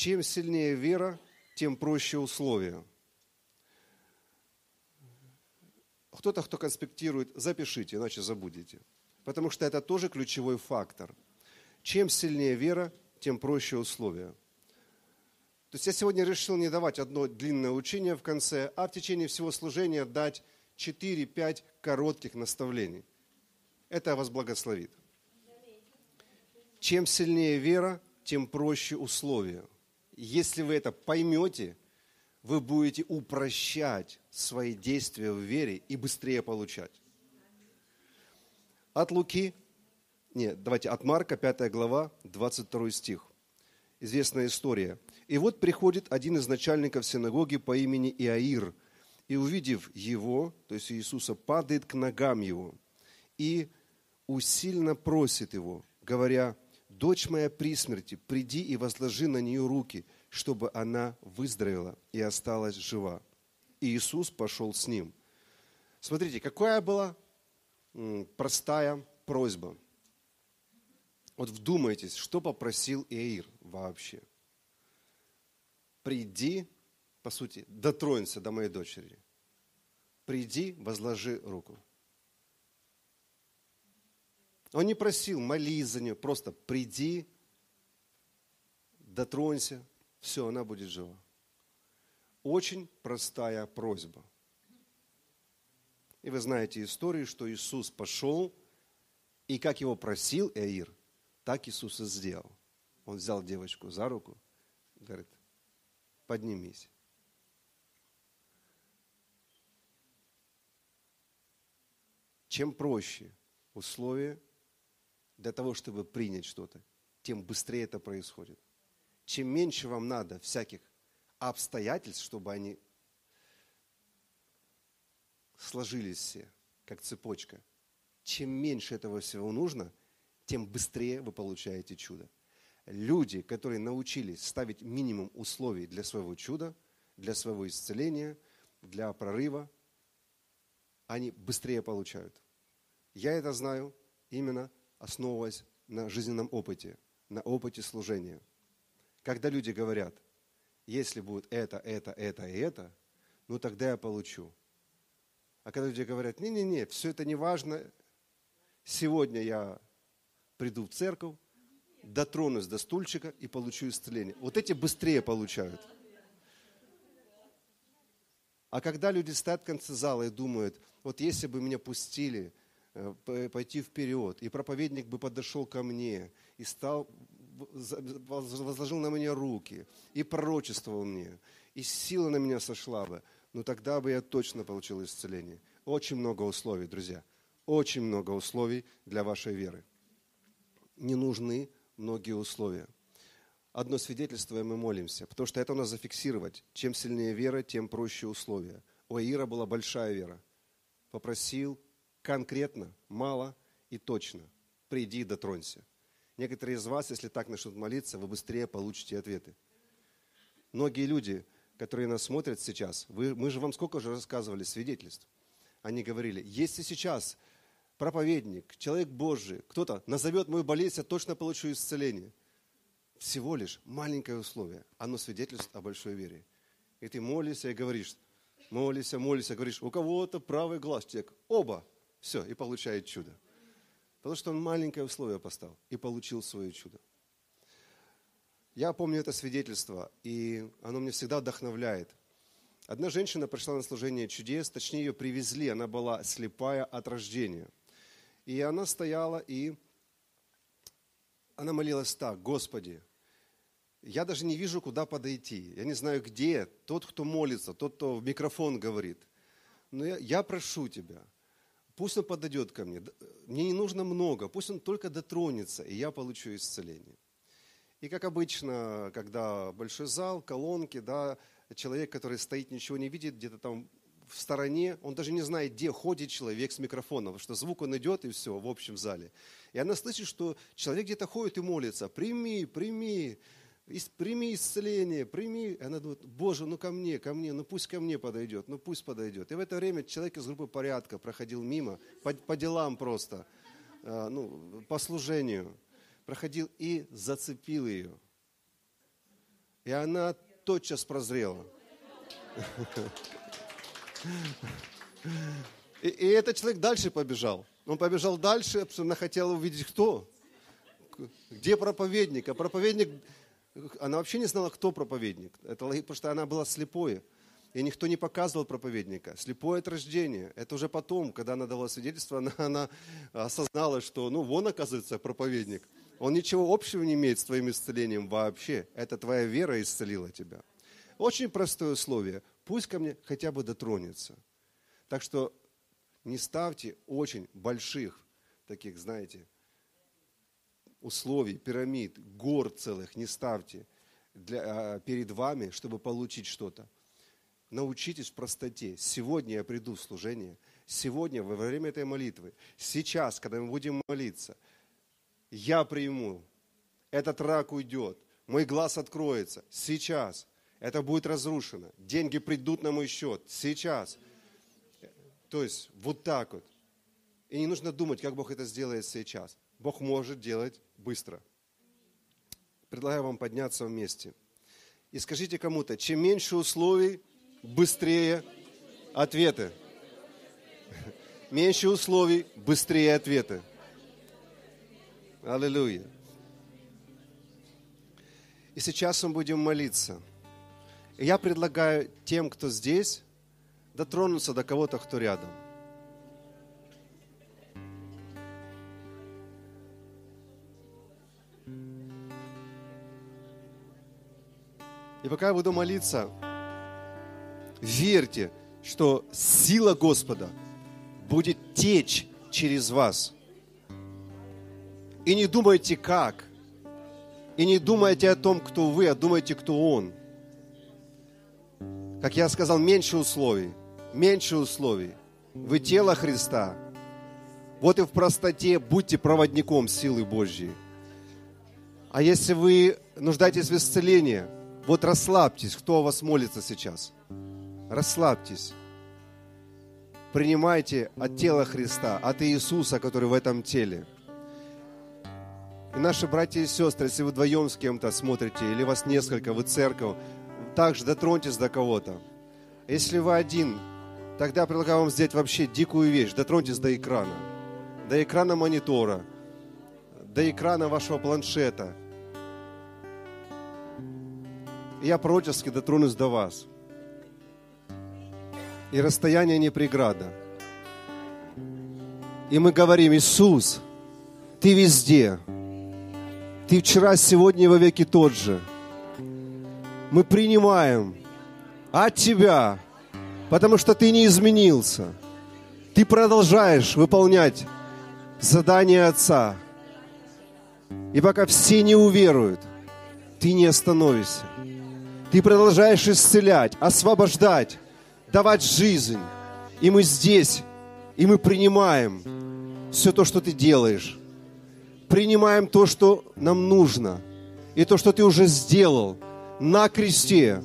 Чем сильнее вера, тем проще условия. Кто-то, кто конспектирует, запишите, иначе забудете. Потому что это тоже ключевой фактор. Чем сильнее вера, тем проще условия. То есть я сегодня решил не давать одно длинное учение в конце, а в течение всего служения дать 4-5 коротких наставлений. Это вас благословит. Чем сильнее вера, тем проще условия. Если вы это поймете, вы будете упрощать свои действия в вере и быстрее получать. От Луки, нет, давайте, от Марка, 5 глава, 22 стих. Известная история. «И вот приходит один из начальников синагоги по имени Иаир, и, увидев его, то есть Иисуса, падает к ногам его и усильно просит его, говоря, «Дочь моя при смерти, приди и возложи на нее руки, чтобы она выздоровела и осталась жива». И Иисус пошел с ним. Смотрите, какая была простая просьба. Вот вдумайтесь, что попросил Иаир вообще. Приди, по сути, дотронься до моей дочери. Приди, возложи руку. Он не просил, молись за нее, просто приди, дотронься, все, она будет жива. Очень простая просьба. И вы знаете историю, что Иисус пошел, и как его просил Эир, так Иисус и сделал. Он взял девочку за руку, говорит, поднимись. Чем проще условия для того, чтобы принять что-то, тем быстрее это происходит. Чем меньше вам надо всяких обстоятельств, чтобы они сложились все, как цепочка. Чем меньше этого всего нужно, тем быстрее вы получаете чудо. Люди, которые научились ставить минимум условий для своего чуда, для своего исцеления, для прорыва, они быстрее получают. Я это знаю именно основываясь на жизненном опыте, на опыте служения. Когда люди говорят, если будет это, это, это и это, ну тогда я получу. А когда люди говорят, не-не-не, все это не важно, сегодня я приду в церковь, дотронусь до стульчика и получу исцеление. Вот эти быстрее получают. А когда люди стоят в конце зала и думают, вот если бы меня пустили пойти вперед, и проповедник бы подошел ко мне и стал, возложил на меня руки, и пророчествовал мне, и сила на меня сошла бы – ну тогда бы я точно получил исцеление. Очень много условий, друзья. Очень много условий для вашей веры. Не нужны многие условия. Одно свидетельство, и мы молимся, потому что это у нас зафиксировать. Чем сильнее вера, тем проще условия. У Аира была большая вера. Попросил конкретно, мало и точно. Приди и дотронься. Некоторые из вас, если так начнут молиться, вы быстрее получите ответы. Многие люди которые нас смотрят сейчас, вы, мы же вам сколько уже рассказывали свидетельств. Они говорили, если сейчас проповедник, человек Божий, кто-то назовет мою болезнь, я точно получу исцеление. Всего лишь маленькое условие. Оно свидетельствует о большой вере. И ты молишься и говоришь, молишься, молишься, говоришь, у кого-то правый глаз, человек, оба, все, и получает чудо. Потому что он маленькое условие поставил и получил свое чудо. Я помню это свидетельство, и оно мне всегда вдохновляет. Одна женщина пришла на служение чудес, точнее ее привезли, она была слепая от рождения. И она стояла, и она молилась так, Господи, я даже не вижу, куда подойти. Я не знаю, где тот, кто молится, тот, кто в микрофон говорит. Но я, я прошу Тебя, пусть он подойдет ко мне. Мне не нужно много, пусть он только дотронется, и я получу исцеление. И как обычно, когда большой зал, колонки, да, человек, который стоит, ничего не видит, где-то там в стороне, он даже не знает, где ходит человек с микрофоном, что звук он идет и все в общем зале. И она слышит, что человек где-то ходит и молится, прими, прими, прими исцеление, прими. Она думает, Боже, ну ко мне, ко мне, ну пусть ко мне подойдет, ну пусть подойдет. И в это время человек из группы порядка проходил мимо, по, по делам просто, а, ну, по служению проходил и зацепил ее. И она тотчас прозрела. И, и этот человек дальше побежал. Он побежал дальше, потому хотела увидеть, кто. Где проповедник? А проповедник, она вообще не знала, кто проповедник. Это потому что она была слепой. И никто не показывал проповедника. Слепое от рождения. Это уже потом, когда она дала свидетельство, она, она осознала, что, ну, вон, оказывается, проповедник. Он ничего общего не имеет с твоим исцелением вообще. Это твоя вера исцелила тебя. Очень простое условие. Пусть ко мне хотя бы дотронется. Так что не ставьте очень больших таких, знаете, условий, пирамид, гор целых не ставьте для, а, перед вами, чтобы получить что-то. Научитесь простоте. Сегодня я приду в служение, сегодня во время этой молитвы, сейчас, когда мы будем молиться, я приму, этот рак уйдет, мой глаз откроется, сейчас. Это будет разрушено, деньги придут на мой счет, сейчас – то есть вот так вот. И не нужно думать, как Бог это сделает сейчас. Бог может делать быстро. Предлагаю вам подняться вместе. И скажите кому-то, чем меньше условий, быстрее ответы. Меньше условий, быстрее ответы. Аллилуйя. И сейчас мы будем молиться. И я предлагаю тем, кто здесь, дотронуться до кого-то, кто рядом. И пока я буду молиться, верьте, что сила Господа будет течь через вас. И не думайте как. И не думайте о том, кто вы, а думайте, кто Он. Как я сказал, меньше условий меньше условий. Вы тело Христа. Вот и в простоте будьте проводником силы Божьей. А если вы нуждаетесь в исцелении, вот расслабьтесь, кто о вас молится сейчас. Расслабьтесь. Принимайте от тела Христа, от Иисуса, который в этом теле. И наши братья и сестры, если вы вдвоем с кем-то смотрите, или вас несколько, вы церковь, также дотроньтесь до кого-то. Если вы один, Тогда предлагаю вам сделать вообще дикую вещь. Дотроньтесь до экрана. До экрана монитора. До экрана вашего планшета. И я пророчески дотронусь до вас. И расстояние не преграда. И мы говорим, Иисус, Ты везде. Ты вчера, сегодня и во веки тот же. Мы принимаем от Тебя потому что ты не изменился. Ты продолжаешь выполнять задание Отца. И пока все не уверуют, ты не остановишься. Ты продолжаешь исцелять, освобождать, давать жизнь. И мы здесь, и мы принимаем все то, что ты делаешь. Принимаем то, что нам нужно. И то, что ты уже сделал на кресте.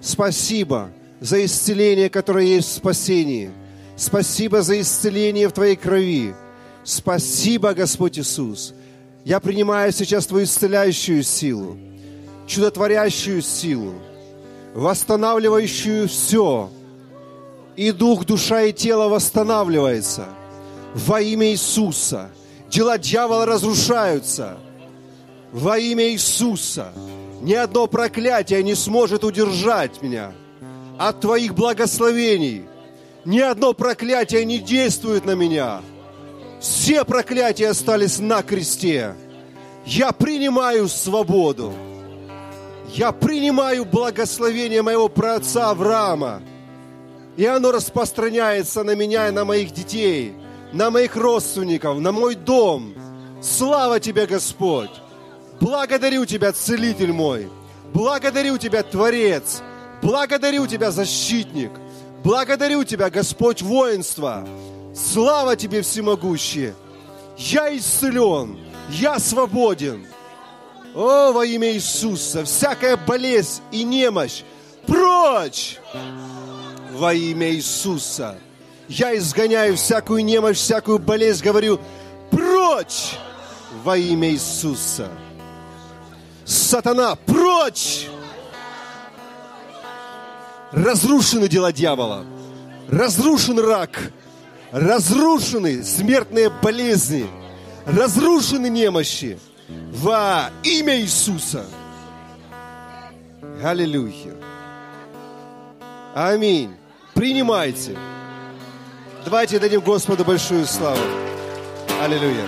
Спасибо за исцеление, которое есть в спасении. Спасибо за исцеление в Твоей крови. Спасибо, Господь Иисус. Я принимаю сейчас Твою исцеляющую силу, чудотворящую силу, восстанавливающую все. И дух, душа и тело восстанавливается во имя Иисуса. Дела дьявола разрушаются во имя Иисуса. Ни одно проклятие не сможет удержать меня – от Твоих благословений. Ни одно проклятие не действует на меня. Все проклятия остались на кресте. Я принимаю свободу. Я принимаю благословение моего праотца Авраама. И оно распространяется на меня и на моих детей, на моих родственников, на мой дом. Слава Тебе, Господь! Благодарю Тебя, Целитель мой! Благодарю Тебя, Творец! Благодарю Тебя, защитник. Благодарю Тебя, Господь воинства. Слава Тебе, всемогущий. Я исцелен. Я свободен. О, во имя Иисуса, всякая болезнь и немощь прочь во имя Иисуса. Я изгоняю всякую немощь, всякую болезнь, говорю, прочь во имя Иисуса. Сатана, прочь Разрушены дела дьявола. Разрушен рак. Разрушены смертные болезни. Разрушены немощи. Во имя Иисуса. Аллилуйя. Аминь. Принимайте. Давайте дадим Господу большую славу. Аллилуйя.